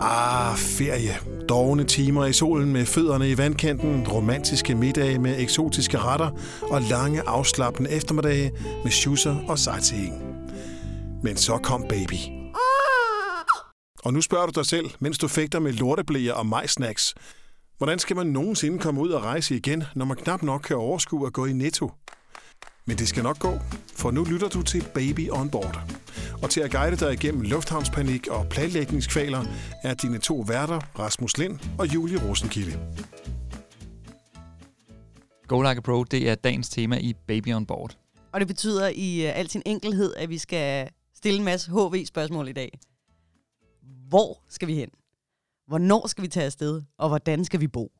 Ah, ferie. Dovne timer i solen med fødderne i vandkanten, romantiske middage med eksotiske retter og lange afslappende eftermiddage med schusser og sightseeing. Men så kom baby. Og nu spørger du dig selv, mens du fægter med lorteblæer og majsnacks. Hvordan skal man nogensinde komme ud og rejse igen, når man knap nok kan overskue at gå i netto? Men det skal nok gå, for nu lytter du til Baby on Board. Og til at guide dig igennem lufthavnspanik og planlægningskvaler er dine to værter, Rasmus Lind og Julie Rosenkilde. Go Like a Pro, det er dagens tema i Baby on Board. Og det betyder i uh, al sin enkelhed, at vi skal stille en masse HV-spørgsmål i dag. Hvor skal vi hen? Hvornår skal vi tage afsted? Og hvordan skal vi bo?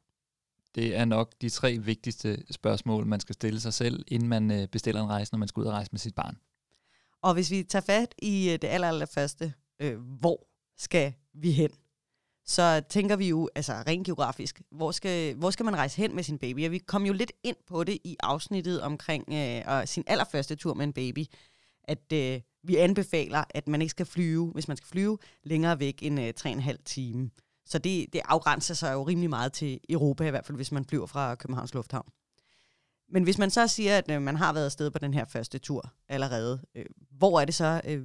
Det er nok de tre vigtigste spørgsmål, man skal stille sig selv, inden man øh, bestiller en rejse, når man skal ud og rejse med sit barn. Og hvis vi tager fat i øh, det aller, aller første, øh, hvor skal vi hen? Så tænker vi jo, altså rent geografisk, hvor skal, hvor skal man rejse hen med sin baby? Og vi kom jo lidt ind på det i afsnittet omkring øh, og sin allerførste tur med en baby, at øh, vi anbefaler, at man ikke skal flyve, hvis man skal flyve, længere væk end øh, 3,5 time. Så det, det afgrænser sig jo rimelig meget til Europa, i hvert fald hvis man flyver fra Københavns Lufthavn. Men hvis man så siger, at øh, man har været afsted på den her første tur allerede, øh, hvor er det så, øh,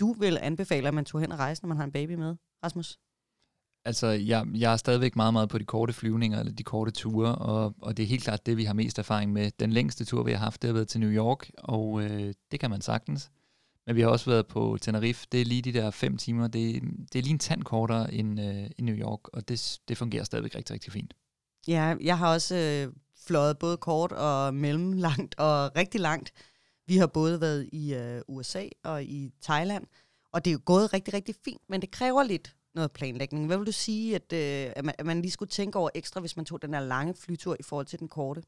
du vil anbefale, at man tog hen og rejse, når man har en baby med, Rasmus? Altså, jeg, jeg er stadigvæk meget, meget på de korte flyvninger, eller de korte ture, og, og det er helt klart det, vi har mest erfaring med. Den længste tur, vi har haft, det har været til New York, og øh, det kan man sagtens. Men vi har også været på Tenerife. Det er lige de der fem timer. Det, det er lige en tand kortere end øh, i New York, og det, det fungerer stadigvæk rigtig, rigtig fint. Ja, jeg har også øh, fløjet både kort og mellemlangt og rigtig langt. Vi har både været i øh, USA og i Thailand, og det er jo gået rigtig, rigtig fint, men det kræver lidt noget planlægning. Hvad vil du sige, at, øh, at, man, at man lige skulle tænke over ekstra, hvis man tog den her lange flytur i forhold til den korte?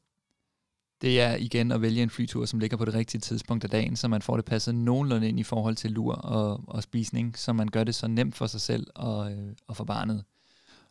Det er igen at vælge en flytur, som ligger på det rigtige tidspunkt af dagen, så man får det passet nogenlunde ind i forhold til lur og, og spisning, så man gør det så nemt for sig selv og, øh, og for barnet.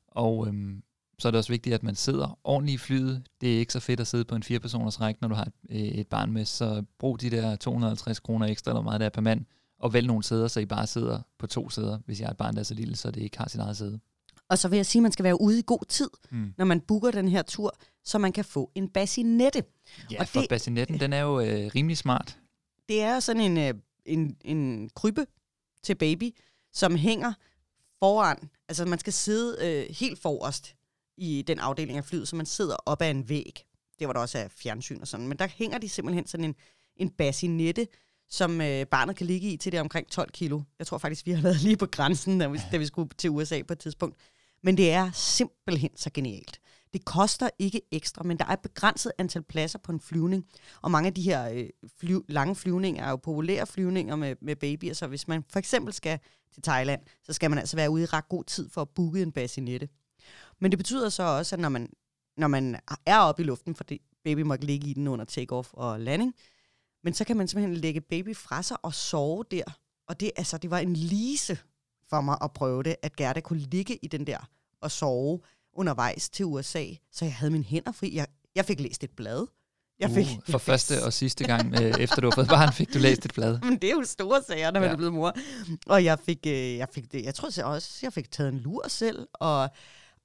Og øhm, så er det også vigtigt, at man sidder ordentligt i flyet. Det er ikke så fedt at sidde på en firepersoners række, når du har et, øh, et barn med, så brug de der 250 kroner ekstra, eller meget der er per mand, og vælg nogle sæder, så I bare sidder på to sæder, hvis jeg har et barn, der er så lille, så det ikke har sit eget sæde. Og så vil jeg sige, at man skal være ude i god tid, mm. når man booker den her tur, så man kan få en basinette. Ja, og for det, basinetten, den er jo øh, rimelig smart. Det er sådan en, øh, en, en krybbe til baby, som hænger foran. Altså man skal sidde øh, helt forrest i den afdeling af flyet, så man sidder op ad en væg. Det var der også af fjernsyn og sådan. Men der hænger de simpelthen sådan en, en bassinette, som øh, barnet kan ligge i til det omkring 12 kilo. Jeg tror faktisk, vi har været lige på grænsen, da vi, da vi skulle til USA på et tidspunkt. Men det er simpelthen så genialt. Det koster ikke ekstra, men der er et begrænset antal pladser på en flyvning. Og mange af de her øh, flyv, lange flyvninger er jo populære flyvninger med, med babyer, så hvis man for eksempel skal til Thailand, så skal man altså være ude i ret god tid for at booke en bassinette. Men det betyder så også, at når man, når man er oppe i luften, fordi baby må ikke ligge i den under take-off og landing, men så kan man simpelthen lægge baby fra sig og sove der. Og det, altså, det var en lise for mig at prøve det, at Gerda kunne ligge i den der og sove undervejs til USA, så jeg havde mine hænder fri. Jeg, jeg fik læst et blad. Jeg fik, uh, for første og sidste gang, øh, efter du har fået barn, fik du læst et blad. Men det er jo store sager, når man ja. er blevet mor. Og jeg fik, øh, jeg fik det, jeg tror også, jeg fik taget en lur selv, og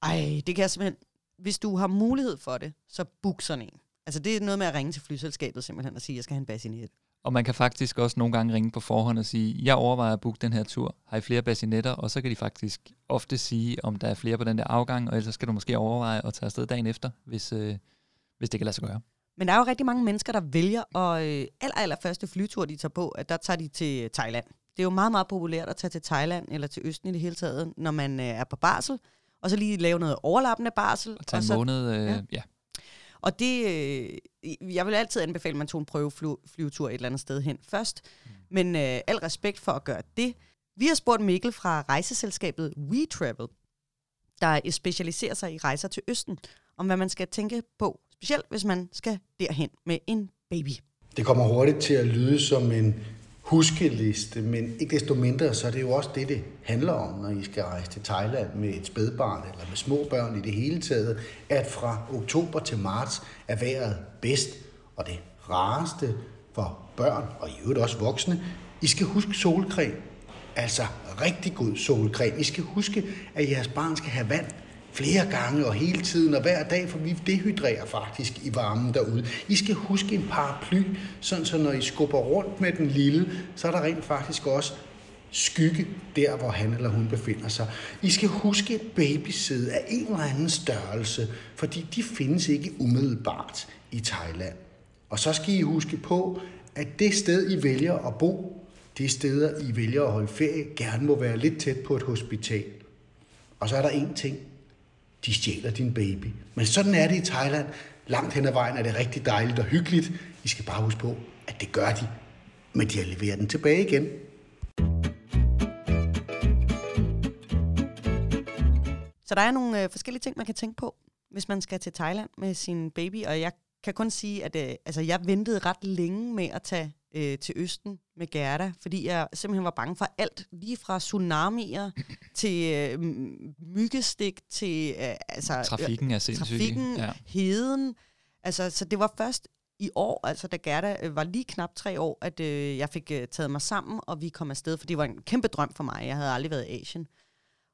ej, det kan jeg simpelthen, hvis du har mulighed for det, så book sådan en. Altså det er noget med at ringe til flyselskabet simpelthen og sige, at jeg skal have en bassinet. Og man kan faktisk også nogle gange ringe på forhånd og sige, jeg overvejer at booke den her tur. Har I flere bassinetter? Og så kan de faktisk ofte sige, om der er flere på den der afgang, og ellers skal du måske overveje at tage afsted dagen efter, hvis, øh, hvis det kan lade sig gøre. Men der er jo rigtig mange mennesker, der vælger, og øh, aller, aller første flytur, de tager på, at der tager de til Thailand. Det er jo meget, meget populært at tage til Thailand eller til Østen i det hele taget, når man øh, er på barsel, og så lige lave noget overlappende barsel. Og tage en så, måned, øh, ja. ja. Og det, øh, jeg vil altid anbefale, at man tog en prøveflyvetur et eller andet sted hen først. Mm. Men øh, al respekt for at gøre det. Vi har spurgt Mikkel fra rejseselskabet WeTravel, der specialiserer sig i rejser til Østen, om hvad man skal tænke på, specielt hvis man skal derhen med en baby. Det kommer hurtigt til at lyde som en huskeliste, men ikke desto mindre, så er det jo også det, det handler om, når I skal rejse til Thailand med et spædbarn eller med små børn i det hele taget, at fra oktober til marts er vejret bedst og det rareste for børn og i øvrigt også voksne. I skal huske solcreme. Altså rigtig god solcreme. I skal huske, at jeres barn skal have vand flere gange og hele tiden og hver dag, for vi dehydrerer faktisk i varmen derude. I skal huske en paraply, sådan så når I skubber rundt med den lille, så er der rent faktisk også skygge der, hvor han eller hun befinder sig. I skal huske et babysæde af en eller anden størrelse, fordi de findes ikke umiddelbart i Thailand. Og så skal I huske på, at det sted, I vælger at bo, det steder, I vælger at holde ferie, gerne må være lidt tæt på et hospital. Og så er der en ting. De stjæler din baby. Men sådan er det i Thailand. Langt hen ad vejen er det rigtig dejligt og hyggeligt. I skal bare huske på, at det gør de. Men de har leveret den tilbage igen. Så der er nogle øh, forskellige ting, man kan tænke på, hvis man skal til Thailand med sin baby. Og jeg kan kun sige, at øh, altså, jeg ventede ret længe med at tage øh, til Østen med Gerda, fordi jeg simpelthen var bange for alt, lige fra tsunamier til øh, myggestik til øh, altså, Trafikken er sindssyg. trafikken, Ja. heden. Altså, så det var først i år, altså da Gerda øh, var lige knap tre år, at øh, jeg fik øh, taget mig sammen, og vi kom afsted, for det var en kæmpe drøm for mig. Jeg havde aldrig været i Asien.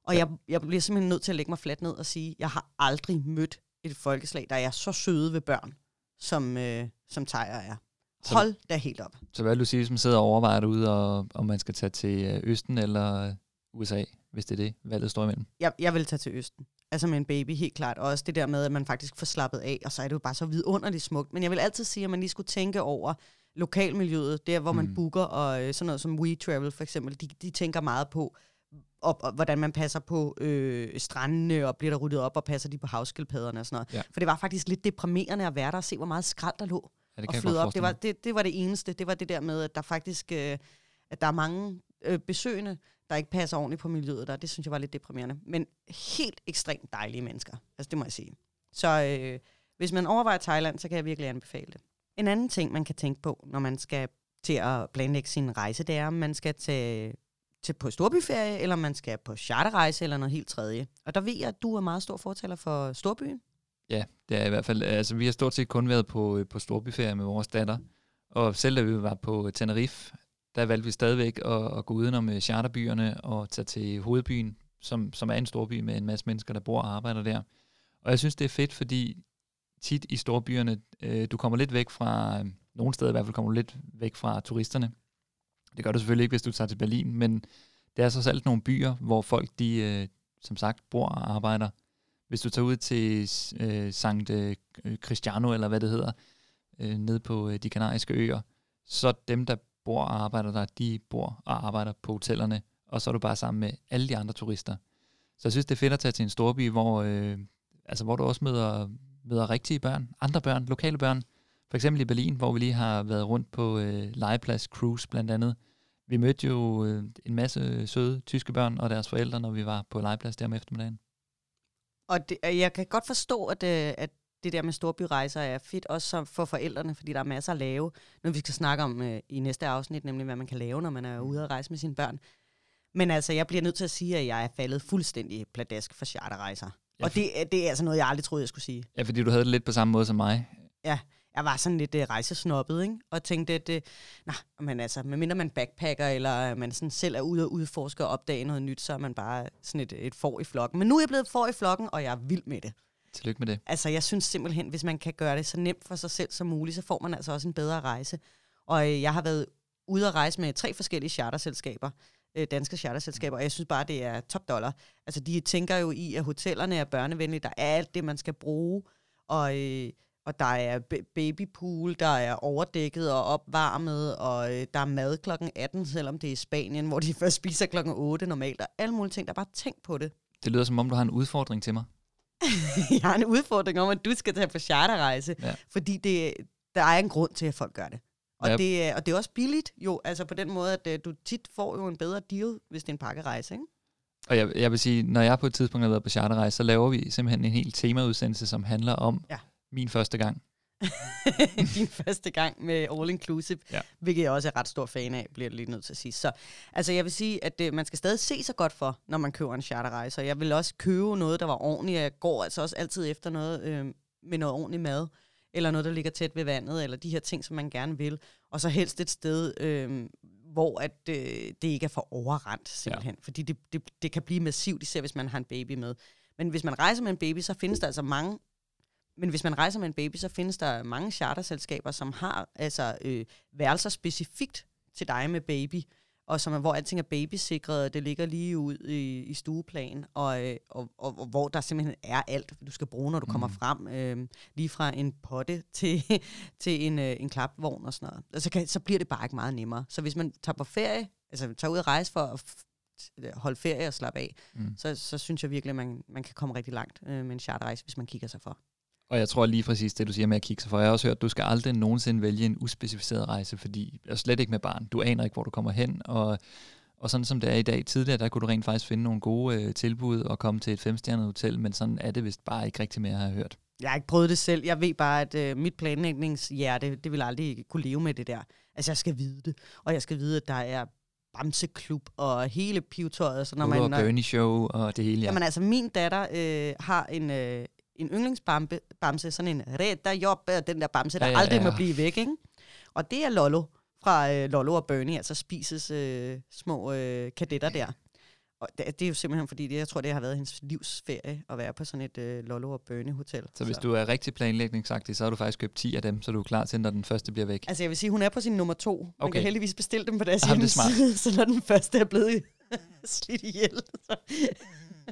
Og Ja. jeg, jeg bliver simpelthen nødt til at lægge mig fladt ned og sige, jeg har aldrig mødt et folkeslag, der er så søde ved børn, som, øh, som Thaier er. Så- Hold da helt op. Så hvad vil du sige, hvis man sidder og overvejer derude, og, om man skal tage til øh, Østen eller USA, hvis det er det, valget står imellem? Jeg, jeg vil tage til Østen. Altså med en baby, helt klart. Og også det der med, at man faktisk får slappet af, og så er det jo bare så vidunderligt smukt. Men jeg vil altid sige, at man lige skulle tænke over lokalmiljøet, der hvor man Mm. booker, og øh, sådan noget som WeTravel for eksempel, de, de tænker meget på, og, og, hvordan man passer på øh, strandene, og bliver der ryddet op, og passer de på havskildpadderne og sådan noget. Ja. For det var faktisk lidt deprimerende at være der og se, hvor meget skrald der lå Ja, det og godt op. Det var det, det var det eneste. Det var det der med, at der faktisk øh, at der er mange øh, besøgende, der ikke passer ordentligt på miljøet der. Det synes jeg var lidt deprimerende. Men helt ekstremt dejlige mennesker. Altså det må jeg sige. Så øh, hvis man overvejer Thailand, så kan jeg virkelig anbefale det. En anden ting, man kan tænke på, når man skal til at planlægge sin rejse, det er, om man skal til, til på storbyferie, eller man skal på charterrejse, eller noget helt tredje. Og der ved jeg, at du er meget stor fortaler for storbyen. Ja, det er i hvert fald, altså vi har stort set kun været på, øh, på storbyferie med vores datter, og selv da vi var på øh, Tenerife, der valgte vi stadigvæk at, at gå udenom øh, charterbyerne og tage til hovedbyen, som, som er en storby med en masse mennesker, der bor og arbejder der. Og jeg synes, det er fedt, fordi tit i storbyerne, øh, du kommer lidt væk fra, øh, nogle steder i hvert fald kommer du lidt væk fra turisterne. Det gør du selvfølgelig ikke, hvis du tager til Berlin, men det er så alt nogle byer, hvor folk, de øh, som sagt, bor og arbejder. Hvis du tager ud til øh, Sankt øh, Cristiano, eller hvad det hedder, øh, ned på øh, de kanariske øer, så dem, der bor og arbejder der, de bor og arbejder på hotellerne, og så er du bare sammen med alle de andre turister. Så jeg synes, det er fedt at tage til en storby, hvor, øh, altså, hvor du også møder, møder rigtige børn, andre børn, lokale børn. For eksempel i Berlin, hvor vi lige har været rundt på øh, legeplads Cruise blandt andet. Vi mødte jo øh, en masse øh, søde tyske børn og deres forældre, når vi var på legeplads der om eftermiddagen. Og det, øh, jeg kan godt forstå, at, øh, at det der med storbyrejser er fedt også for forældrene, fordi der er masser at lave, når vi skal snakke om øh, i næste afsnit, nemlig hvad man kan lave, når man er ude at rejse med sine børn. Men altså, jeg bliver nødt til at sige, at jeg er faldet fuldstændig pladask for charterrejser. Ja, Og det, er- det er altså noget, jeg aldrig troede, jeg skulle sige. Ja, fordi du havde det lidt på samme måde som mig. Jeg var sådan lidt uh, rejsesnobbet, ikke? Og tænkte, at uh, nah, men altså, medmindre man backpacker, eller man sådan selv er ude og udforske og opdage noget nyt, så er man bare sådan et, et får i flokken. Men nu er jeg blevet for i flokken, og jeg er vild med det. Tillykke med det. Altså, jeg synes simpelthen, hvis man kan gøre det så nemt for sig selv som muligt, så får man altså også en bedre rejse. Og øh, jeg har været ude at rejse med tre forskellige charterselskaber, øh, danske charterselskaber, og jeg synes bare, det er top dollar. Altså, de tænker jo i, at hotellerne er børnevenlige, der er alt det, man skal bruge, og, øh, og der er ba- babypool, der er overdækket og opvarmet, og øh, der er mad klokken 18, selvom det er i Spanien, hvor de først spiser klokken 8 normalt, og alle mulige ting, der er bare tænk på det. Det lyder som om, du har en udfordring til mig. jeg har en udfordring om, at du skal tage på charterrejse, Ja. fordi det, der er en grund til, at folk gør det. Og, Ja. det, er- og det er også billigt jo, altså på den måde, at øh, du tit får jo en bedre deal, hvis det er en pakkerejse, ikke? Og jeg, jeg vil sige, når jeg på et tidspunkt har været på charterrejse, så laver vi simpelthen en hel temaudsendelse, som handler om Ja. Min første gang. Din første gang med All Inclusive, Ja. hvilket jeg også er ret stor fan af, bliver jeg lige nødt til at sige. Så altså, jeg vil sige, at øh, man skal stadig se sig godt for, når man køber en charterrejse, og jeg vil også købe noget, der var ordentligt. Jeg går altså også altid efter noget øh, med noget ordentligt mad, eller noget, der ligger tæt ved vandet, eller de her ting, som man gerne vil. Og så helst et sted, øh, hvor at, øh, det ikke er for overrendt simpelthen. Ja. Fordi det, det, det kan blive massivt, især hvis man har en baby med. Men hvis man rejser med en baby, så findes der altså mange men hvis man rejser med en baby, så findes der mange charterselskaber, som har altså øh, værelser specifikt til dig med baby, og som er, hvor alting er babysikret, og det ligger lige ud i, i stueplan, og, øh, og, og, og hvor der simpelthen er alt, du skal bruge, når du mm. kommer frem, øh, lige fra en potte til, til en, øh, en klapvogn og sådan noget. Og så, kan, så bliver det bare ikke meget nemmere. Så hvis man tager på ferie, altså tager ud og rejse for at holde ferie og slappe af, mm. så, så synes jeg virkelig, at man, man kan komme rigtig langt øh, med en charterrejse, hvis man kigger sig for. Og jeg tror lige præcis det, du siger med at kigge sig for. Jeg har også hørt, at du skal aldrig nogensinde vælge en uspecificeret rejse, fordi og slet ikke med barn. Du aner ikke, hvor du kommer hen, og, og sådan som det er i dag, tidligere, der kunne du rent faktisk finde nogle gode øh, tilbud og komme til et femstjernet hotel, men sådan er det vist bare ikke rigtig mere, har hørt. Jeg har ikke prøvet det selv. Jeg ved bare, at øh, mit planlægningshjerte, det vil aldrig kunne leve med det der. Altså, jeg skal vide det, og jeg skal vide, at der er Bamseklub og hele pivetøjet. Så når man, og Bernie Show og det hele, ja. Jamen altså, min datter øh, har en, øh, en yndlingsbamse, sådan en reda job, den der bamse, der ja, ja, ja. aldrig må blive væk, ikke? Og det er Lollo fra øh, Lollo og Bernie, altså spises øh, små øh, kadetter der. Og det, det er jo simpelthen fordi, det, jeg tror, det har været hendes livsferie at være på sådan et øh, Lollo og Bernie hotel. Så, så hvis du er rigtig planlægningsagtig, så har du faktisk købt 10 af dem, så du er klar til, når den første bliver væk? Altså jeg vil sige, hun er på sin nummer to. Man okay. kan heldigvis bestille dem på deres hjemmeside, så når den første er blevet slidt ihjel. Så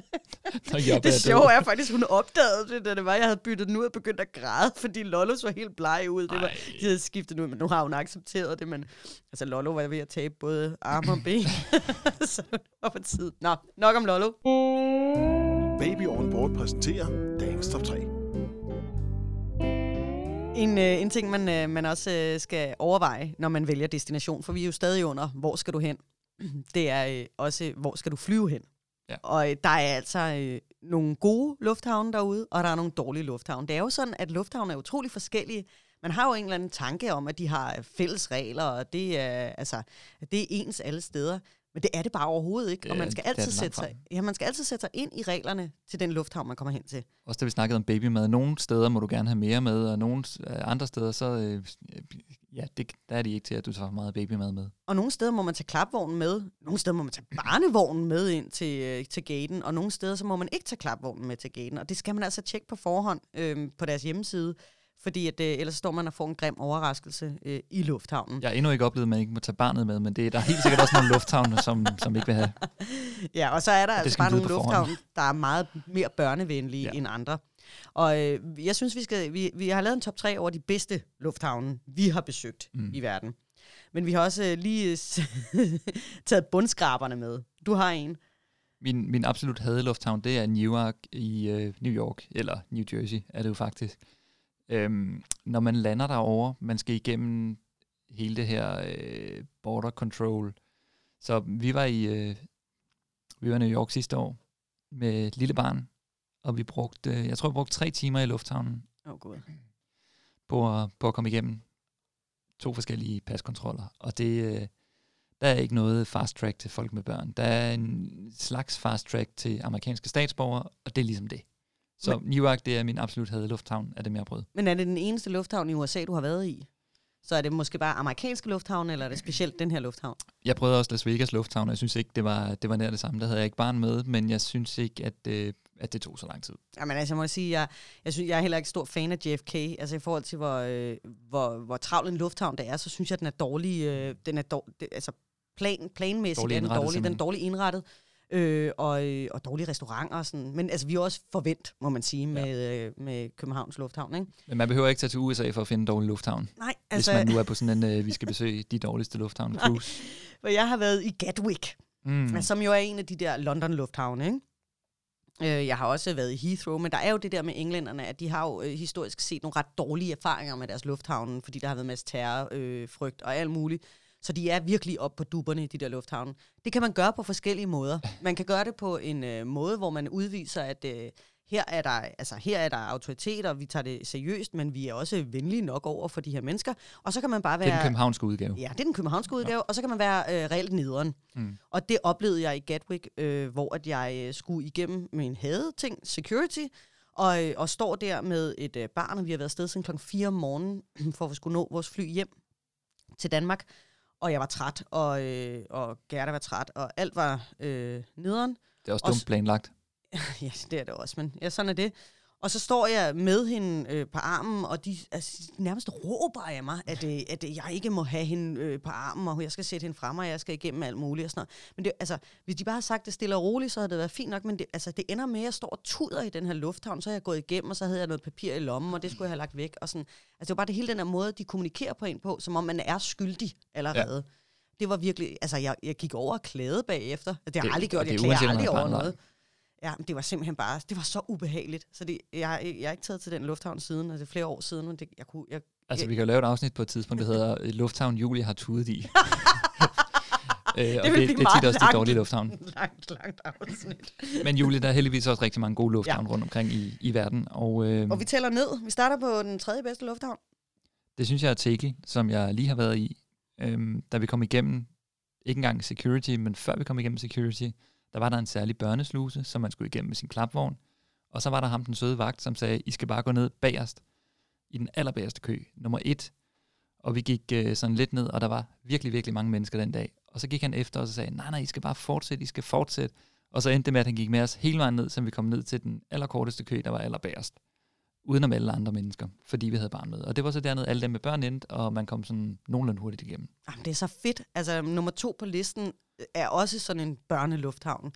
det sjove er faktisk, at hun opdagede det, da det var, jeg havde byttet den ud og begyndt at græde, fordi Lollo så helt bleg ud. Det var, de havde skiftet ud, men nu har hun accepteret det. Men altså, Lollo var ved at tabe både arme og ben. så var på tid. Nå, nok om Lollo. Baby On Board præsenterer dagens top 3. En, øh, en ting, man, øh, man også øh, skal overveje, når man vælger destination, for vi er jo stadig under, hvor skal du hen? Det er øh, også, hvor skal du flyve hen? Ja. Og øh, der er altså øh, nogle gode lufthavne derude, og der er nogle dårlige lufthavne. Det er jo sådan, at lufthavne er utrolig forskellige. Man har jo en eller anden tanke om, at de har øh, fælles regler, og det er, altså, det er ens alle steder. Men det er det bare overhovedet ikke, og man skal, altid sætte sig, ja, man skal altid sætte sig ind i reglerne til den lufthavn, man kommer hen til. Også da vi snakkede om babymad. Nogle steder må du gerne have mere med, og nogle øh, andre steder, så øh, ja, det, der er de ikke til, at du tager for meget babymad med. Og nogle steder må man tage klapvognen med, nogle steder må man tage barnevognen med ind til, øh, til gaten, og nogle steder så må man ikke tage klapvognen med til gaten. Og det skal man altså tjekke på forhånd øh, på deres hjemmeside, fordi at, øh, ellers står man og får en grim overraskelse øh, i lufthavnen. Jeg har endnu ikke oplevet, at man ikke må tage barnet med, men det, der er helt sikkert også nogle lufthavne, som, som ikke vil have. Ja, og så er der altså bare nogle lufthavne, der er meget mere børnevenlige ja. end andre. Og øh, jeg synes, vi, skal, vi, vi har lavet en top 3 over de bedste lufthavne, vi har besøgt mm. i verden. Men vi har også øh, lige taget bundskraberne med. Du har en. Min, min absolut hadelufthavn, det er Newark i øh, New York, eller New Jersey er det jo faktisk. Øhm, når man lander derovre, man skal igennem hele det her øh, border control. Så vi var i øh, vi var i New York sidste år med lille barn, og vi brugte, jeg tror, vi brugte tre timer i lufthavnen. Oh, God. På, at, på at komme igennem to forskellige paskontroller. Og det, øh, der er ikke noget fast track til folk med børn. Der er en slags fast track til amerikanske statsborgere, og det er ligesom det. Så men, Newark, det er min absolut havde lufthavn af dem, jeg har prøvet. Men er det den eneste lufthavn i USA, du har været i? Så er det måske bare amerikanske lufthavn, eller er det specielt den her lufthavn? Jeg prøvede også Las Vegas lufthavn, og jeg synes ikke, det var, det var nær det samme. Der havde jeg ikke barn med, men jeg synes ikke, at, øh, at det tog så lang tid. Jamen altså, jeg må sige, jeg, jeg, synes, jeg er heller ikke stor fan af JFK. Altså i forhold til, hvor, øh, hvor, hvor travl en lufthavn det er, så synes jeg, den er dårlig. Øh, den er dårlig, altså plan, planmæssigt er den dårlig. Den er dårlig indrettet øh, og, øh, og dårlige restauranter. Og sådan. Men altså, vi er også forvent, må man sige, med, ja. øh, med Københavns Lufthavn. Ikke? Men man behøver ikke tage til USA for at finde en dårlig lufthavn. Nej, altså... Hvis man nu er på sådan en, øh, vi skal besøge de dårligste lufthavne. Cruise. For jeg har været i Gatwick, mm. som jo er en af de der London lufthavne, ikke? Øh, jeg har også været i Heathrow, men der er jo det der med englænderne, at de har jo øh, historisk set nogle ret dårlige erfaringer med deres lufthavne, fordi der har været masse terror, øh, frygt og alt muligt. Så de er virkelig op på duberne i de der lufthavne. Det kan man gøre på forskellige måder. Man kan gøre det på en øh, måde, hvor man udviser, at øh, her er der, altså, her er der autoriteter, vi tager det seriøst, men vi er også venlige nok over for de her mennesker. Og så kan man bare være... Det er den københavnske udgave. Ja, det er den københavnske udgave, ja. og så kan man være øh, reelt nederen. Mm. Og det oplevede jeg i Gatwick, øh, hvor at jeg øh, skulle igennem min hadeting, security, og, øh, og står der med et øh, barn, og vi har været afsted siden klokken 4 om morgenen, for at vi skulle nå vores fly hjem til Danmark. Og jeg var træt, og, øh, og Gerda var træt, og alt var øh, nederen. Det er også Og dumt planlagt. ja, det er det også, men ja, sådan er det. Og så står jeg med hende øh, på armen, og de altså, nærmest råber af mig, at, øh, at øh, jeg ikke må have hende øh, på armen, og jeg skal sætte hende frem, og jeg skal igennem alt muligt og sådan noget. Men det, altså, hvis de bare havde sagt det stille og roligt, så havde det været fint nok, men det, altså, det ender med, at jeg står og tuder i den her lufthavn, så er jeg gået igennem, og så havde jeg noget papir i lommen, og det skulle jeg have lagt væk. Og sådan. Altså, det var bare det hele den her måde, de kommunikerer på en på, som om man er skyldig allerede. Ja. Det var virkelig, altså jeg, jeg gik over og klagede bagefter. Det har jeg aldrig gjort, det jeg er man aldrig over noget. Ja, men det var simpelthen bare, det var så ubehageligt. Så det, jeg, jeg er ikke taget til den lufthavn siden, og det er flere år siden, men det, jeg kunne, jeg, Altså, Ja. vi kan jo lave et afsnit på et tidspunkt, der hedder Lufthavn Julie har tudet i. øh, og vil det, det er tit også de dårlige lufthavn. langt, langt afsnit. Men Julie, der er heldigvis også rigtig mange gode lufthavne ja. rundt omkring i, i verden. Og, øh, Og vi tæller ned. Vi starter på den tredje bedste lufthavn. det synes jeg er Tegel, som jeg lige har været i. Øhm, da vi kom igennem, ikke engang security, men før vi kom igennem security, der var der en særlig børnesluse, som man skulle igennem med sin klapvogn. Og så var der ham, den søde vagt, som sagde, I skal bare gå ned bagerst, i den allerbagerste kø, nummer et. Og vi gik øh, sådan lidt ned, og der var virkelig, virkelig mange mennesker den dag. Og så gik han efter os og sagde, nej, nej, I skal bare fortsætte, I skal fortsætte. Og så endte det med, at han gik med os hele vejen ned, så vi kom ned til den allerkorteste kø, der var allerbagerst. Udenom alle andre mennesker, fordi vi havde barn med. Og det var så dernede, alle dem med børn endte, og man kom sådan nogenlunde hurtigt igennem. Jamen, det er så fedt. Altså, nummer to på listen er også sådan en børnelufthavn.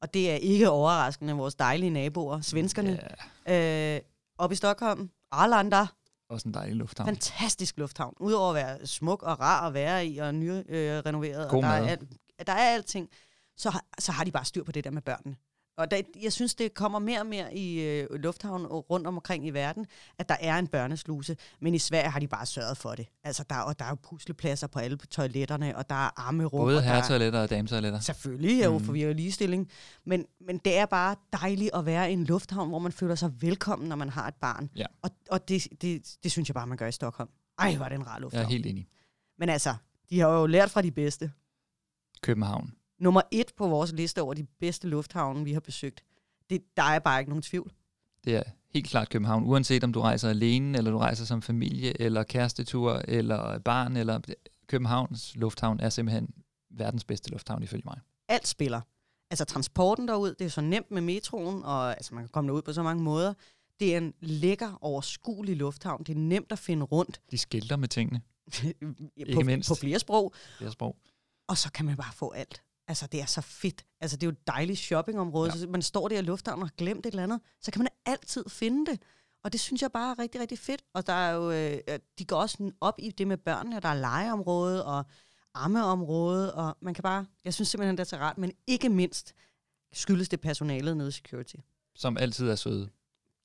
Og det er ikke overraskende vores dejlige naboer, svenskerne. Ja, Øh, op i Stockholm, Arlanda, også en dejlig lufthavn. fantastisk lufthavn. Udover at være smuk og rar at være i, og nyrenoveret, God og der er, mad. alt, der er alting, så, så har de bare styr på det der med børnene. Og der, jeg synes, det kommer mere og mere i øh, lufthavnen og rundt omkring i verden, at der er en børnesluse. Men i Sverige har de bare sørget for det. Altså, der, og der er jo puslepladser på alle toiletterne, og der er armerum. Både er, herretoiletter og dametoiletter. Selvfølgelig, jo, Mm. for vi har jo ligestilling. Men, men det er bare dejligt at være i en lufthavn, hvor man føler sig velkommen, når man har et barn. Ja. Og, og det, det, det synes jeg bare, man gør i Stockholm. Ej, var det en rar Jeg lufthavn. er helt enig. Men altså, de har jo lært fra de bedste. København. Nummer et på vores liste over de bedste lufthavne, vi har besøgt. Det, der er bare ikke nogen tvivl. Det er helt klart København. Uanset om du rejser alene, eller du rejser som familie, eller kærestetur, eller barn, eller Københavns lufthavn er simpelthen verdens bedste lufthavn, ifølge mig. Alt spiller. Altså transporten derud, det er så nemt med metroen, og altså, man kan komme derud på så mange måder. Det er en lækker, overskuelig lufthavn. Det er nemt at finde rundt De skilter med tingene. på, mindst. på flere sprog. Er sprog. Og så kan man bare få alt. Altså, det er så fedt. Altså, det er jo et dejligt shoppingområde. Ja. Så man står der i lufthavnen og har glemt et eller andet, så kan man altid finde det. Og det synes jeg bare er rigtig, rigtig fedt. Og der er jo, øh, de går også op i det med børnene, og der er legeområde og ammeområde, og man kan bare, jeg synes simpelthen, det er så rart, men ikke mindst skyldes det personalet nede i security. Som altid er søde.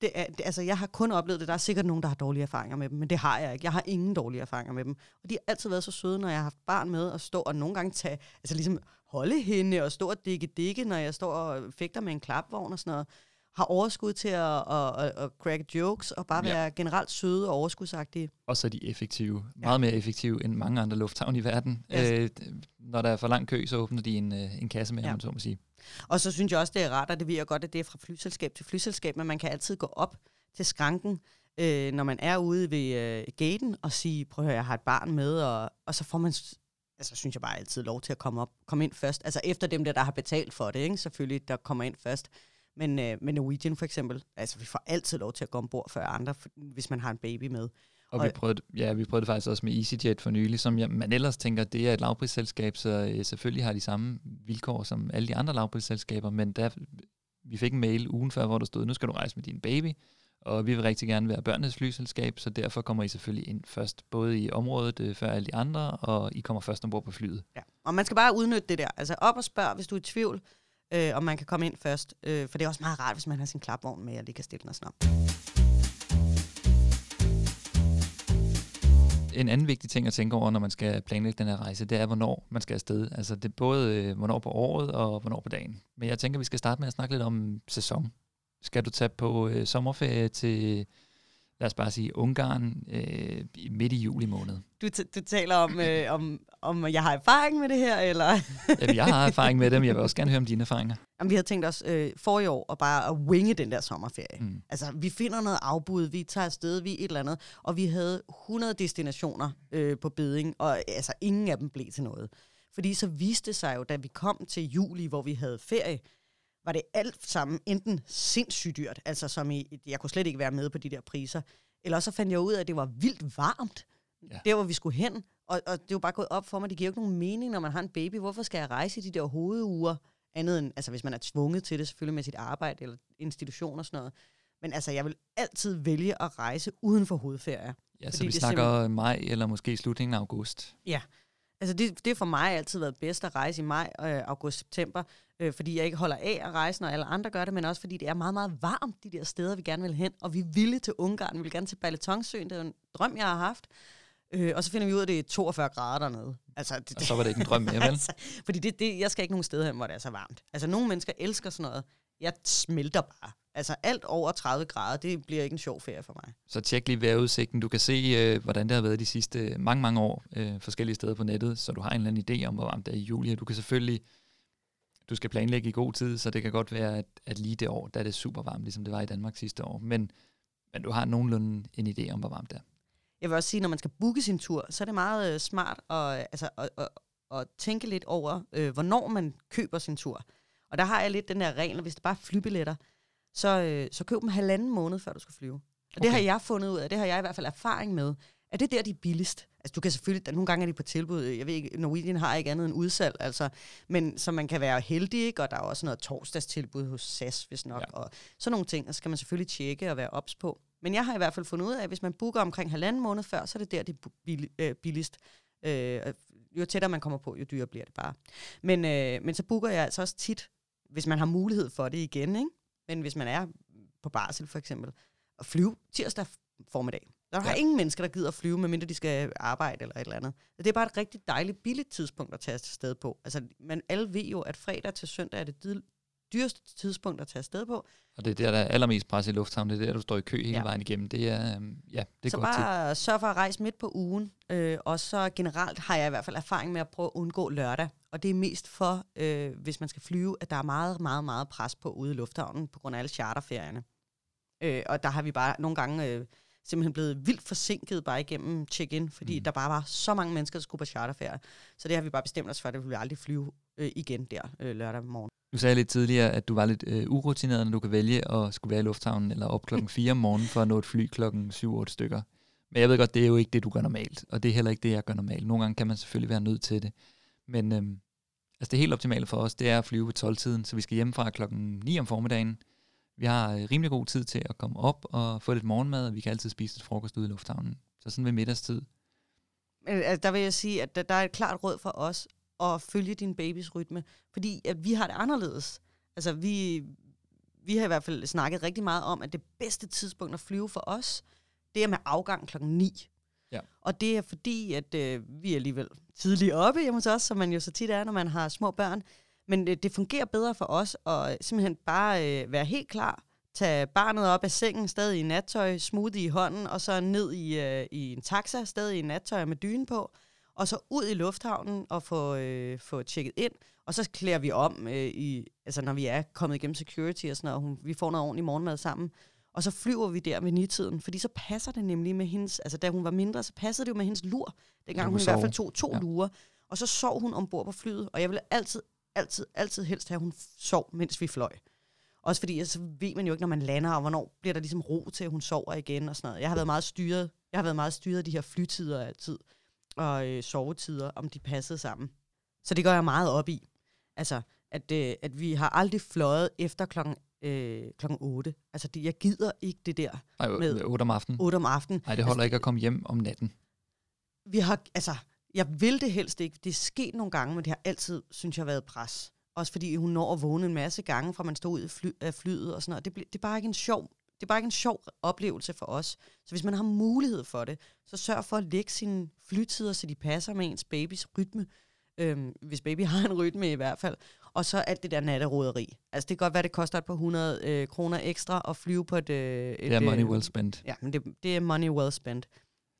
Det er, det, altså, jeg har kun oplevet det. Der er sikkert nogen, der har dårlige erfaringer med dem, men det har jeg ikke. Jeg har ingen dårlige erfaringer med dem. Og de har altid været så søde, når jeg har haft barn med, og stå og nogle gange tage, altså ligesom holde hende og stå og dikke dikke, når jeg står og fægter med en klapvogn og sådan noget. Har overskud til at, at, at, at crack jokes og bare Ja. være generelt søde og overskudsagtige. Og så er de effektive. Meget mere effektive end mange andre lufthavne i verden. Ja. Øh, når der er for lang kø, så åbner de en, øh, en kasse med, Ja. ja. man så må sige. Og så synes jeg også, det er rart, og det ved jeg godt, at det er fra flyselskab til flyselskab, men man kan altid gå op til skranken, øh, når man er ude ved øh, gaten, og sige, prøv at høre, jeg har et barn med, og, og så får man, altså synes jeg bare altid lov til at komme op, komme ind først. Altså efter dem der, der har betalt for det, ikke? selvfølgelig, der kommer ind først. Men øh, med Norwegian for eksempel, altså vi får altid lov til at gå ombord før andre, hvis man har en baby med. Og, Og- vi, prøvede, ja, vi prøvede det faktisk også med EasyJet for nylig, som ja, man ellers tænker, det er et lavprisselskab, så øh, selvfølgelig har de samme vilkår som alle de andre lavprisselskaber, men der, vi fik en mail ugen før, hvor der stod, nu skal du rejse med din baby, og vi vil rigtig gerne være børnenes flyselskab, så derfor kommer I selvfølgelig ind først, både i området øh, før alle de andre, og I kommer først ombord på flyet. Ja. Og man skal bare udnytte det der. Altså op og spørg, hvis du er i tvivl, øh, om man kan komme ind først. Øh, for det er også meget rart, hvis man har sin klapvogn med, og lige kan stille den og sådan op. En anden vigtig ting at tænke over, når man skal planlægge den her rejse, det er, hvornår man skal afsted. Altså det er både, øh, hvornår på året og hvornår på dagen. Men jeg tænker, vi skal starte med at snakke lidt om sæson. Skal du tage på øh, sommerferie til lad os bare sige, Ungarn øh, midt i juli måned. Du, du taler om, øh, om, om jeg har erfaring med det her, eller? Jamen, jeg har erfaring med det, men jeg vil også gerne høre om dine erfaringer. Jamen, vi havde tænkt os øh, for i år at bare at winge den der sommerferie. Mm. Altså, vi finder noget afbud, vi tager afsted, vi et eller andet, og vi havde 100 destinationer øh, på beding, og altså, ingen af dem blev til noget. Fordi så viste det sig jo, da vi kom til juli, hvor vi havde ferie, var det alt sammen enten sindssygt dyrt, altså som i, jeg kunne slet ikke være med på de der priser, eller så fandt jeg ud af, at det var vildt varmt, ja. der hvor vi skulle hen, og, og det var bare gået op for mig, det giver jo ikke nogen mening, når man har en baby, hvorfor skal jeg rejse i de der hoveduger, andet end, altså hvis man er tvunget til det, selvfølgelig med sit arbejde eller institution og sådan noget. Men altså, jeg vil altid vælge at rejse uden for hovedferie. Ja, så vi snakker maj eller måske slutningen af august. Ja, altså det, det for mig altid været bedst at rejse i maj, øh, august, september, øh, fordi jeg ikke holder af at rejse, når alle andre gør det, men også fordi det er meget, meget varmt, de der steder, vi gerne vil hen, og vi ville til Ungarn, vi vil gerne til Baletonsøen, det er en drøm, jeg har haft. Øh, og så finder vi ud af, at det er 42 grader dernede. Altså, det, og så var det ikke en drøm vel? altså, fordi det, det, jeg skal ikke nogen steder hen, hvor det er så varmt. Altså, nogle mennesker elsker sådan noget. Jeg smelter bare. Altså, alt over 30 grader, det bliver ikke en sjov ferie for mig. Så tjek lige vejrudsigten. Du kan se, øh, hvordan det har været de sidste mange, mange år øh, forskellige steder på nettet, så du har en eller anden idé om, hvor varmt det er i juli. Du kan selvfølgelig du skal planlægge i god tid, så det kan godt være, at, at lige det år, der er det super varmt, ligesom det var i Danmark sidste år. Men, men du har nogenlunde en idé om, hvor varmt det er. Jeg vil også sige, når man skal booke sin tur, så er det meget øh, smart at, altså, at, at, at tænke lidt over, øh, hvornår man køber sin tur. Og der har jeg lidt den der regel, hvis det bare er flybilletter, så, øh, så køb dem halvanden måned, før du skal flyve. Og okay. det har jeg fundet ud af, det har jeg i hvert fald erfaring med, at det er der, de er billigst. Altså du kan selvfølgelig, nogle gange er de på tilbud, jeg ved ikke, Norwegian har ikke andet end udsalg, altså, men så man kan være heldig, ikke? og der er også noget torsdagstilbud hos SAS, hvis nok, ja. og sådan nogle ting, og så skal man selvfølgelig tjekke og være ops på. Men jeg har i hvert fald fundet ud af, at hvis man booker omkring halvanden måned før, så er det der, det er billigst. Øh, jo tættere man kommer på, jo dyrere bliver det bare. Men, øh, men så booker jeg altså også tit, hvis man har mulighed for det igen, ikke? Men hvis man er på barsel for eksempel, at flyve tirsdag formiddag. Der er ja. ingen mennesker, der gider at flyve, medmindre de skal arbejde eller et eller andet. Det er bare et rigtig dejligt, billigt tidspunkt at tage afsted på. Altså, man alle ved jo, at fredag til søndag er det dyreste tidspunkt at tage afsted på. Og det er der, der er allermest pres i lufthavnen. Det er der, du står i kø hele ja. vejen igennem. Det er, øhm, ja, det er så godt bare sørg for at rejse midt på ugen. Øh, og så generelt har jeg i hvert fald erfaring med at prøve at undgå lørdag. Og det er mest for, øh, hvis man skal flyve, at der er meget, meget, meget pres på ude i lufthavnen på grund af alle charterferierne. Øh, og der har vi bare nogle gange... Øh, simpelthen blevet vildt forsinket bare igennem check-in, fordi mm. der bare var så mange mennesker, der skulle på charterferie. Så det har vi bare bestemt os for, at det vil vi aldrig flyve øh, igen der øh, lørdag morgen. Du sagde lidt tidligere, at du var lidt øh, urutineret, når du kan vælge at skulle være i lufthavnen eller op klokken 4 om morgenen for at nå et fly klokken 7-8 stykker. Men jeg ved godt, det er jo ikke det, du gør normalt, og det er heller ikke det, jeg gør normalt. Nogle gange kan man selvfølgelig være nødt til det. Men øh, altså det helt optimale for os, det er at flyve ved 12-tiden, så vi skal hjem fra klokken 9 om formiddagen, vi har øh, rimelig god tid til at komme op og få lidt morgenmad, og vi kan altid spise lidt frokost ude i lufthavnen. Så sådan ved middagstid. Altså, der vil jeg sige, at der, der er et klart råd for os at følge din babys rytme, fordi at vi har det anderledes. Altså, vi, vi har i hvert fald snakket rigtig meget om, at det bedste tidspunkt at flyve for os, det er med afgang klokken 9. Ja. Og det er fordi, at øh, vi er alligevel tidligt oppe hjemme hos os, som man jo så tit er, når man har små børn. Men det, det fungerer bedre for os at simpelthen bare øh, være helt klar, tage barnet op af sengen, stadig i nattøj, smoothie i hånden, og så ned i, øh, i en taxa, stadig i nattøj med dyne på, og så ud i lufthavnen og få, øh, få tjekket ind, og så klæder vi om, øh, i, altså når vi er kommet igennem security og sådan noget, og hun, vi får noget ordentligt morgenmad sammen, og så flyver vi der ved nitiden, fordi så passer det nemlig med hendes, altså da hun var mindre, så passede det jo med hendes lur, dengang hun, hun i hvert fald tog to ja. lurer, og så sov hun ombord på flyet, og jeg ville altid altid, altid helst have, at hun sov, mens vi fløj. Også fordi, så altså, ved man jo ikke, når man lander, og hvornår bliver der ligesom ro til, at hun sover igen og sådan noget. Jeg har været meget styret, jeg har været meget styret af de her flytider altid, og øh, sovetider, om de passede sammen. Så det går jeg meget op i. Altså, at, øh, at vi har aldrig fløjet efter klokken, øh, klokken 8. Altså, det, jeg gider ikke det der Ej, med 8 om aftenen. 8 om aftenen. Nej, det holder altså, ikke at komme hjem om natten. Vi har, altså, jeg vil det helst ikke. Det er sket nogle gange, men det har altid, synes jeg, været pres. Også fordi hun når at vågne en masse gange, fra man står ud af, fly, af flyet og sådan noget. Det, det, er bare ikke en sjov det er bare ikke en sjov oplevelse for os. Så hvis man har mulighed for det, så sørg for at lægge sine flytider, så de passer med ens babys rytme. Øhm, hvis baby har en rytme i hvert fald. og så alt det der natteroderi. Altså det kan godt være, det koster et par hundrede øh, kroner ekstra at flyve på et... Øh, et Det er money øh, well spent. Ja, men det, det er money well spent.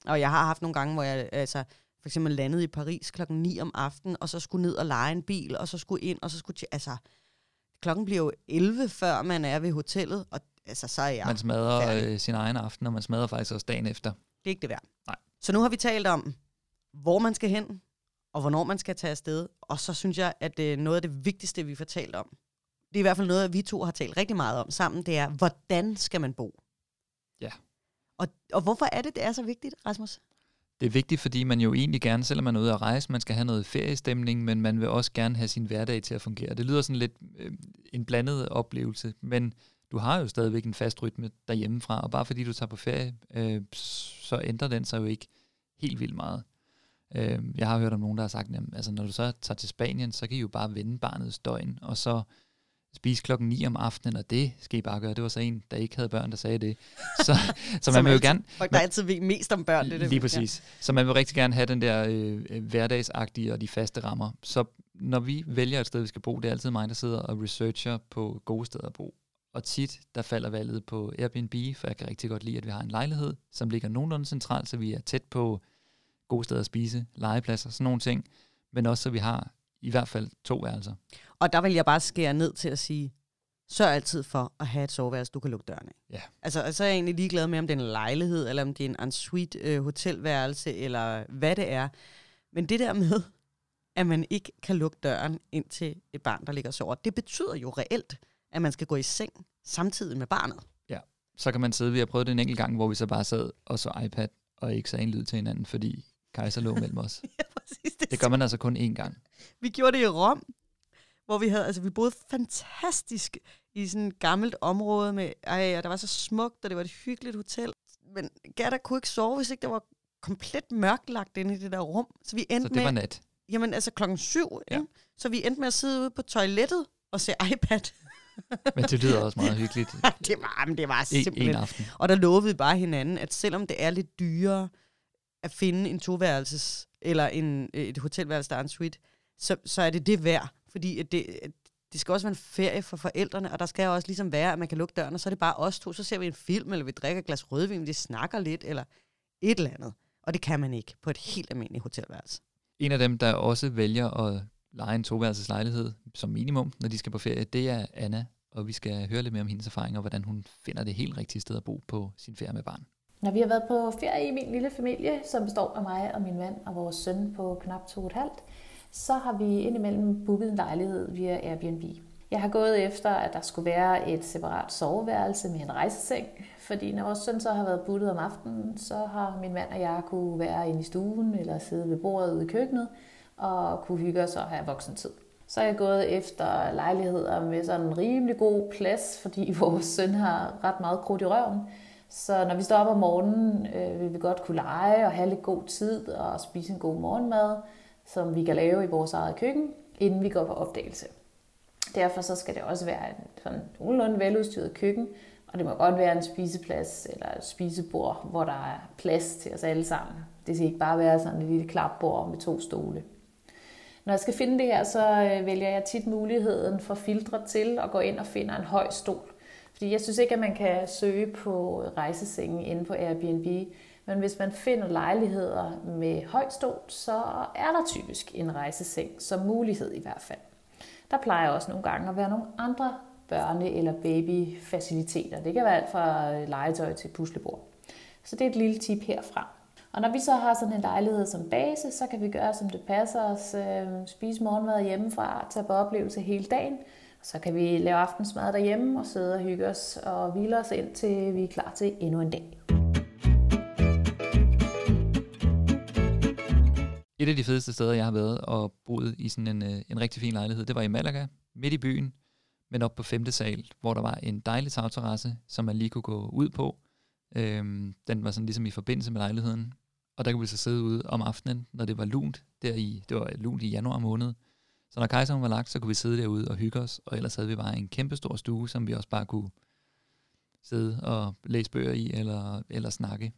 Og jeg har haft nogle gange, hvor jeg altså, for eksempel landede i Paris klokken 9 om aftenen, og så skulle ned og lege en bil, og så skulle ind, og så skulle... Altså, klokken bliver jo 11, før man er ved hotellet, og altså, så er jeg... Man smadrer færdig. øh, sin egen aften, og man smadrer faktisk også dagen efter. Det er ikke det værd. Nej. Så nu har vi talt om, hvor man skal hen, og hvornår man skal tage afsted. Og så synes jeg, at er noget af det vigtigste, vi får talt om. Det er i hvert fald noget, vi to har talt rigtig meget om sammen. Det er, hvordan skal man bo? Ja. Og, og hvorfor er det, det er så vigtigt, Rasmus? Det er vigtigt, fordi man jo egentlig gerne, selvom man er ude at rejse, man skal have noget feriestemning, men man vil også gerne have sin hverdag til at fungere. Det lyder sådan lidt øh, en blandet oplevelse, men du har jo stadigvæk en fast rytme derhjemmefra, og bare fordi du tager på ferie, øh, så ændrer den sig jo ikke helt vildt meget. Øh, jeg har hørt om nogen, der har sagt, at altså, når du så tager til Spanien, så kan I jo bare vende barnets døgn, og så spise klokken 9 om aftenen, og det skal I bare gøre. Det var så en, der ikke havde børn, der sagde det. Så, så man vil jo gerne, Folk, der altid ved mest om børn. Det det, Lige præcis. Ja. Så man vil rigtig gerne have den der øh, øh, hverdagsagtige og de faste rammer. Så når vi vælger et sted, vi skal bo, det er altid mig, der sidder og researcher på gode steder at bo. Og tit, der falder valget på Airbnb, for jeg kan rigtig godt lide, at vi har en lejlighed, som ligger nogenlunde centralt, så vi er tæt på gode steder at spise, legepladser, sådan nogle ting. Men også, så vi har i hvert fald to værelser. Og der vil jeg bare skære ned til at sige, sørg altid for at have et soveværelse, du kan lukke døren af. Ja. Altså, så er jeg egentlig ligeglad med, om det er en lejlighed, eller om det er en ensuite øh, hotelværelse, eller hvad det er. Men det der med, at man ikke kan lukke døren ind til et barn, der ligger og sover, det betyder jo reelt, at man skal gå i seng samtidig med barnet. Så kan man sidde, vi har prøvet det en enkelt gang, hvor vi så bare sad og så iPad, og ikke sagde en lyd til hinanden, fordi Kaiser lå mellem os. ja, præcis. Det, Det gør man altså kun én gang. Vi gjorde det i Rom, hvor vi havde, altså vi boede fantastisk i sådan et gammelt område med, ej, og der var så smukt, og det var et hyggeligt hotel. Men Gerda kunne ikke sove, hvis ikke der var komplet mørklagt inde i det der rum. Så vi endte Så det var med, nat. jamen altså klokken syv, Ja. ikke? så vi endte med at sidde ude på toilettet og se iPad. Men det lyder også meget hyggeligt. det var, men det var En, simpelthen... en aften. Og der lovede vi bare hinanden, at selvom det er lidt dyrere at finde en toværelses eller en, et hotelværelse, der er en suite, så, så er det det værd. Fordi at det, at det skal også være en ferie for forældrene, og der skal også ligesom være, at man kan lukke døren, og så er det bare os to. Så ser vi en film, eller vi drikker et glas rødvin, vi snakker lidt, eller et eller andet. Og det kan man ikke på et helt almindeligt hotelværelse. En af dem, der også vælger at lege en toværelseslejlighed som minimum, når de skal på ferie, det er Anna. Og vi skal høre lidt mere om hendes erfaringer, og hvordan hun finder det helt rigtige sted at bo på sin ferie med barn. Når vi har været på ferie i min lille familie, som består af mig og min mand og vores søn på knap to og et halvt, så har vi indimellem booket en lejlighed via Airbnb. Jeg har gået efter, at der skulle være et separat soveværelse med en rejseseng, fordi når vores søn så har været buttet om aftenen, så har min mand og jeg kunne være inde i stuen eller sidde ved bordet ude i køkkenet og kunne hygge os og have voksentid. Så er jeg gået efter lejligheder med sådan en rimelig god plads, fordi vores søn har ret meget krudt i røven. Så når vi står op om morgenen, øh, vil vi godt kunne lege og have lidt god tid og spise en god morgenmad, som vi kan lave i vores eget køkken, inden vi går på opdagelse. Derfor så skal det også være en sådan nogenlunde veludstyret køkken, og det må godt være en spiseplads eller et spisebord, hvor der er plads til os alle sammen. Det skal ikke bare være sådan et lille klapbord med to stole. Når jeg skal finde det her, så øh, vælger jeg tit muligheden for filtre til at gå ind og finde en høj stol. Fordi jeg synes ikke, at man kan søge på rejsesengen inde på Airbnb, men hvis man finder lejligheder med højt stol, så er der typisk en rejseseng som mulighed i hvert fald. Der plejer også nogle gange at være nogle andre børne- eller babyfaciliteter. Det kan være alt fra legetøj til puslebord. Så det er et lille tip herfra. Og når vi så har sådan en lejlighed som base, så kan vi gøre, som det passer os. Øhm, spise morgenmad hjemmefra, tage på oplevelse hele dagen. Så kan vi lave aftensmad derhjemme og sidde og hygge os og hvile os ind, til vi er klar til endnu en dag. Et af de fedeste steder, jeg har været og boet i sådan en, øh, en rigtig fin lejlighed, det var i Malaga, midt i byen, men op på femte sal, hvor der var en dejlig tagterrasse, som man lige kunne gå ud på. Øhm, den var sådan ligesom i forbindelse med lejligheden, og der kunne vi så sidde ude om aftenen, når det var lunt, der i, det var lunt i januar måned. Så når kejseren var lagt, så kunne vi sidde derude og hygge os, og ellers havde vi bare en kæmpe stor stue, som vi også bare kunne sidde og læse bøger i, eller, eller snakke.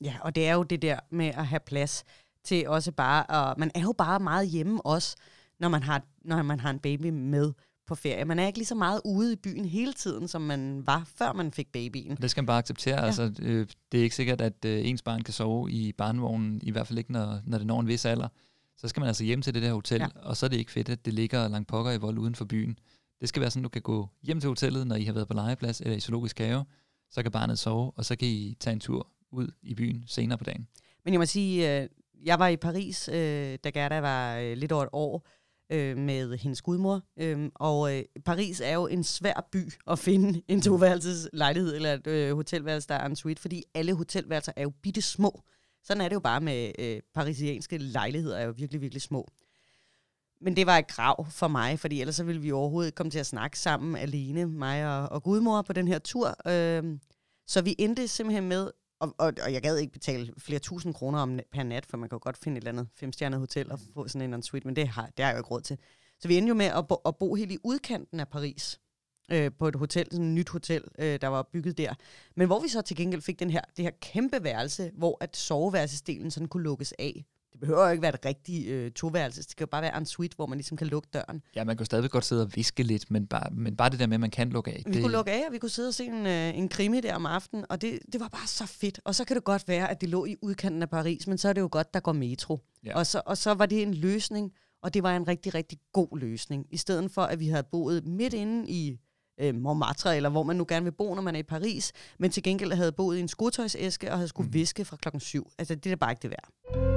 Ja, og det er jo det der med at have plads til også bare, og man er jo bare meget hjemme også, når man har, når man har en baby med på ferie. Man er ikke lige så meget ude i byen hele tiden, som man var, før man fik babyen. Og det skal man bare acceptere. Ja. Altså, øh, det er ikke sikkert, at øh, ens barn kan sove i barnevognen, i hvert fald ikke, når, når det når en vis alder. Så skal man altså hjem til det der hotel, ja. og så er det ikke fedt, at det ligger langt pokker i vold uden for byen. Det skal være sådan, at du kan gå hjem til hotellet, når I har været på legeplads eller i zoologisk have, så kan barnet sove, og så kan I tage en tur ud i byen senere på dagen. Men jeg må sige, øh, jeg var i Paris, øh, da Gerda var øh, lidt over et år, øh, med hendes gudmor. Øh, og øh, Paris er jo en svær by at finde en toværelses lejlighed eller et øh, hotelværelse, der er en suite, fordi alle hotelværelser er jo bitte små. Sådan er det jo bare med øh, parisianske lejligheder, er jo virkelig, virkelig små. Men det var et krav for mig, fordi ellers så ville vi overhovedet ikke komme til at snakke sammen alene, mig og, og gudmor på den her tur. Øh, så vi endte simpelthen med og, og, og jeg gad ikke betale flere tusind kroner om, per nat, for man kan jo godt finde et eller andet femstjernet hotel og få sådan en eller anden suite, men det har, det har jeg jo ikke råd til. Så vi endte jo med at bo, at bo helt i udkanten af Paris, øh, på et hotel, sådan et nyt hotel, øh, der var bygget der. Men hvor vi så til gengæld fik den her, det her kæmpe værelse, hvor at soveværelsesdelen sådan kunne lukkes af. Det behøver jo ikke være et rigtigt øh, toværelse. Det kan jo bare være en suite, hvor man ligesom kan lukke døren. Ja, man kan stadigvæk godt sidde og viske lidt, men bare, men bare det der med, at man kan lukke af. Vi det... kunne lukke af, og vi kunne sidde og se en, øh, en krimi der om aftenen, og det, det var bare så fedt. Og så kan det godt være, at det lå i udkanten af Paris, men så er det jo godt, der går metro. Ja. Og, så, og så var det en løsning, og det var en rigtig, rigtig god løsning. I stedet for, at vi havde boet midt inde i øh, Montmartre, eller hvor man nu gerne vil bo, når man er i Paris, men til gengæld havde boet i en skotøjsæske og havde skulle mm. viske fra klokken syv. Altså, det er bare ikke det værd.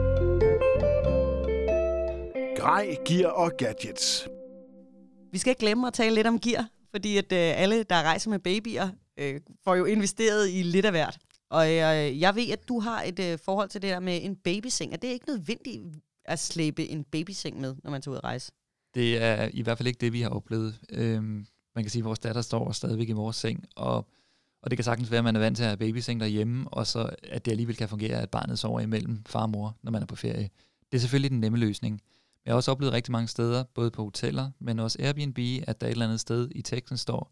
Grej, gear og gadgets. Vi skal ikke glemme at tale lidt om gear, fordi at øh, alle, der rejser med babyer, øh, får jo investeret i lidt af hvert. Og øh, jeg ved, at du har et øh, forhold til det der med en babyseng. Er det ikke nødvendigt at slæbe en babyseng med, når man tager ud at rejse? Det er i hvert fald ikke det, vi har oplevet. Øhm, man kan sige, at vores datter står stadigvæk i vores seng, og, og det kan sagtens være, at man er vant til at have babyseng derhjemme, og så at det alligevel kan fungere, at barnet sover imellem far og mor, når man er på ferie. Det er selvfølgelig den nemme løsning. Jeg har også oplevet rigtig mange steder, både på hoteller, men også Airbnb, at der et eller andet sted i teksten står,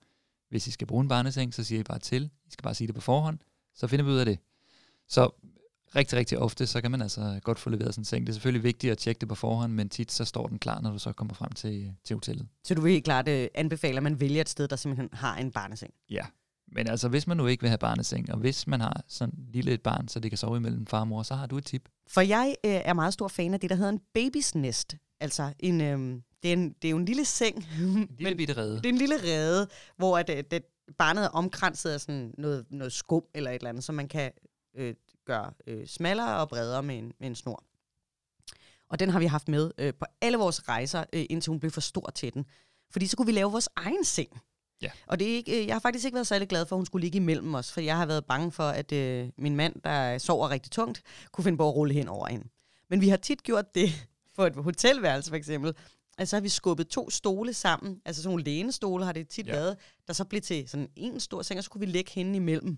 hvis I skal bruge en barneseng, så siger I bare til. I skal bare sige det på forhånd, så finder vi ud af det. Så rigtig, rigtig ofte, så kan man altså godt få leveret sådan en seng. Det er selvfølgelig vigtigt at tjekke det på forhånd, men tit så står den klar, når du så kommer frem til, til hotellet. Så du vil helt klart uh, anbefale, at man vælger et sted, der simpelthen har en barneseng? Ja, men altså hvis man nu ikke vil have barneseng, og hvis man har sådan lille et barn, så det kan sove imellem far og mor, så har du et tip. For jeg øh, er meget stor fan af det, der hedder en babys nest. Altså, en, øh, det, er en, det er jo en lille seng. En lille bitte rede. Det er en lille rede, hvor at, at, at barnet er omkranset af sådan noget, noget skum eller et eller andet, så man kan øh, gøre øh, smallere og bredere med en, med en snor. Og den har vi haft med øh, på alle vores rejser, øh, indtil hun blev for stor til den. Fordi så kunne vi lave vores egen seng. Ja. Og det er ikke, øh, jeg har faktisk ikke været særlig glad for, at hun skulle ligge imellem os, for jeg har været bange for, at øh, min mand, der sover rigtig tungt, kunne finde på at rulle hen over hende. Men vi har tit gjort det på et hotelværelse for eksempel, Altså har vi skubbet to stole sammen, altså sådan nogle lænestole har det tit ja. været, der så blev til sådan en stor seng, og så kunne vi lægge hende imellem.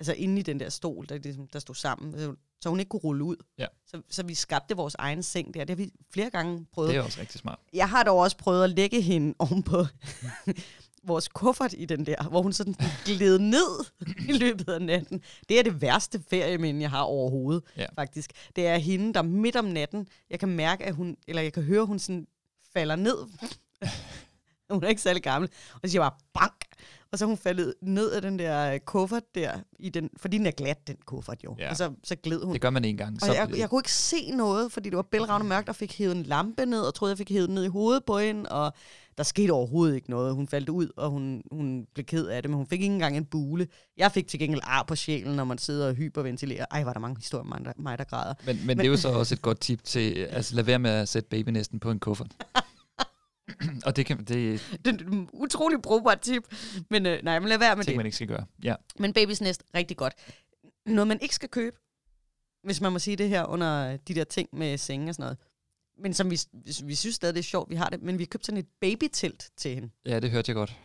Altså inde i den der stol, der, ligesom, der stod sammen, så hun ikke kunne rulle ud. Ja. Så, så vi skabte vores egen seng der. Det har vi flere gange prøvet. Det er også rigtig smart. Jeg har dog også prøvet at lægge hende ovenpå vores kuffert i den der, hvor hun sådan gled ned i løbet af natten. Det er det værste ferieminde, jeg har overhovedet, ja. faktisk. Det er hende, der midt om natten, jeg kan mærke, at hun, eller jeg kan høre, at hun sådan falder ned. hun er ikke særlig gammel. Og så siger jeg bare, bank! Og så hun faldet ned af den der kuffert der, i den, fordi den er glat, den kuffert jo. Ja. Og så, så gled hun. Det gør man en gang. Så og jeg, jeg kunne ikke se noget, fordi det var bælragende mørkt, og fik hævet en lampe ned, og troede, jeg fik hævet den ned i hovedet på hende, og der skete overhovedet ikke noget. Hun faldt ud, og hun, hun blev ked af det, men hun fik ikke engang en bule. Jeg fik til gengæld ar på sjælen, når man sidder og hyperventilerer. Ej, var der mange historier om mig, mig der græder. Men, men, men det er jo så også et godt tip til, altså lad være med at sætte babynæsten på en kuffert. og det kan det, det er et utrolig brugbart tip, men øh, nej, men lad være med ting, det. man ikke skal gøre. Ja. Men babys nest, rigtig godt. Noget, man ikke skal købe, hvis man må sige det her under de der ting med senge og sådan noget, men som vi, vi synes stadig, det er sjovt, vi har det, men vi har købt sådan et babytelt til hende. Ja, det hørte jeg godt.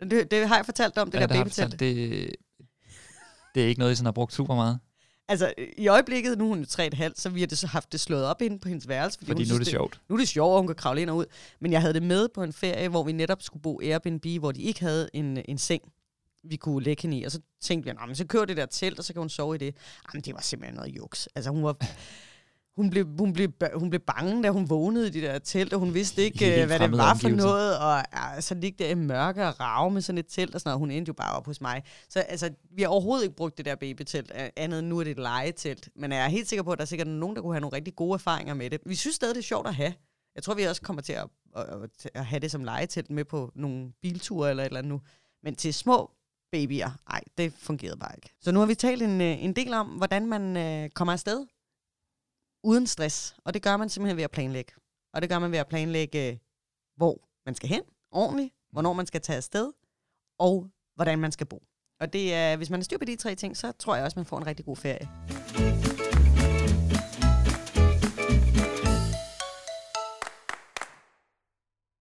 Det, det har jeg fortalt om, det ja, der det babytelt. Det, det er ikke noget, I sådan har brugt super meget. Altså, i øjeblikket, nu er hun 3,5, så vi har det så haft det slået op inde på hendes værelse. Fordi, fordi nu er det, det sjovt. Nu er det sjovt, at hun kan kravle ind og ud. Men jeg havde det med på en ferie, hvor vi netop skulle bo Airbnb, hvor de ikke havde en, en seng, vi kunne lægge hende i. Og så tænkte vi, så kører det der telt, og så kan hun sove i det. Jamen, det var simpelthen noget juks. Altså, hun var... hun blev, hun, blev, hun blev bange, da hun vågnede i de der telt, og hun vidste ikke, helt øh, hvad det var for omgivelser. noget, og ja, så ligge der i mørke og rave med sådan et telt og sådan noget. Hun endte jo bare op hos mig. Så altså, vi har overhovedet ikke brugt det der babytelt, øh, andet end nu er det et legetelt. Men jeg er helt sikker på, at der er sikkert nogen, der kunne have nogle rigtig gode erfaringer med det. Vi synes stadig, det er sjovt at have. Jeg tror, vi også kommer til at, at, at, at have det som legetelt med på nogle bilture eller et eller andet nu. Men til små babyer, nej, det fungerede bare ikke. Så nu har vi talt en, øh, en del om, hvordan man øh, kommer afsted uden stress. Og det gør man simpelthen ved at planlægge. Og det gør man ved at planlægge, øh, hvor man skal hen ordentligt, hvornår man skal tage afsted, og hvordan man skal bo. Og det er, hvis man har styr på de tre ting, så tror jeg også, man får en rigtig god ferie.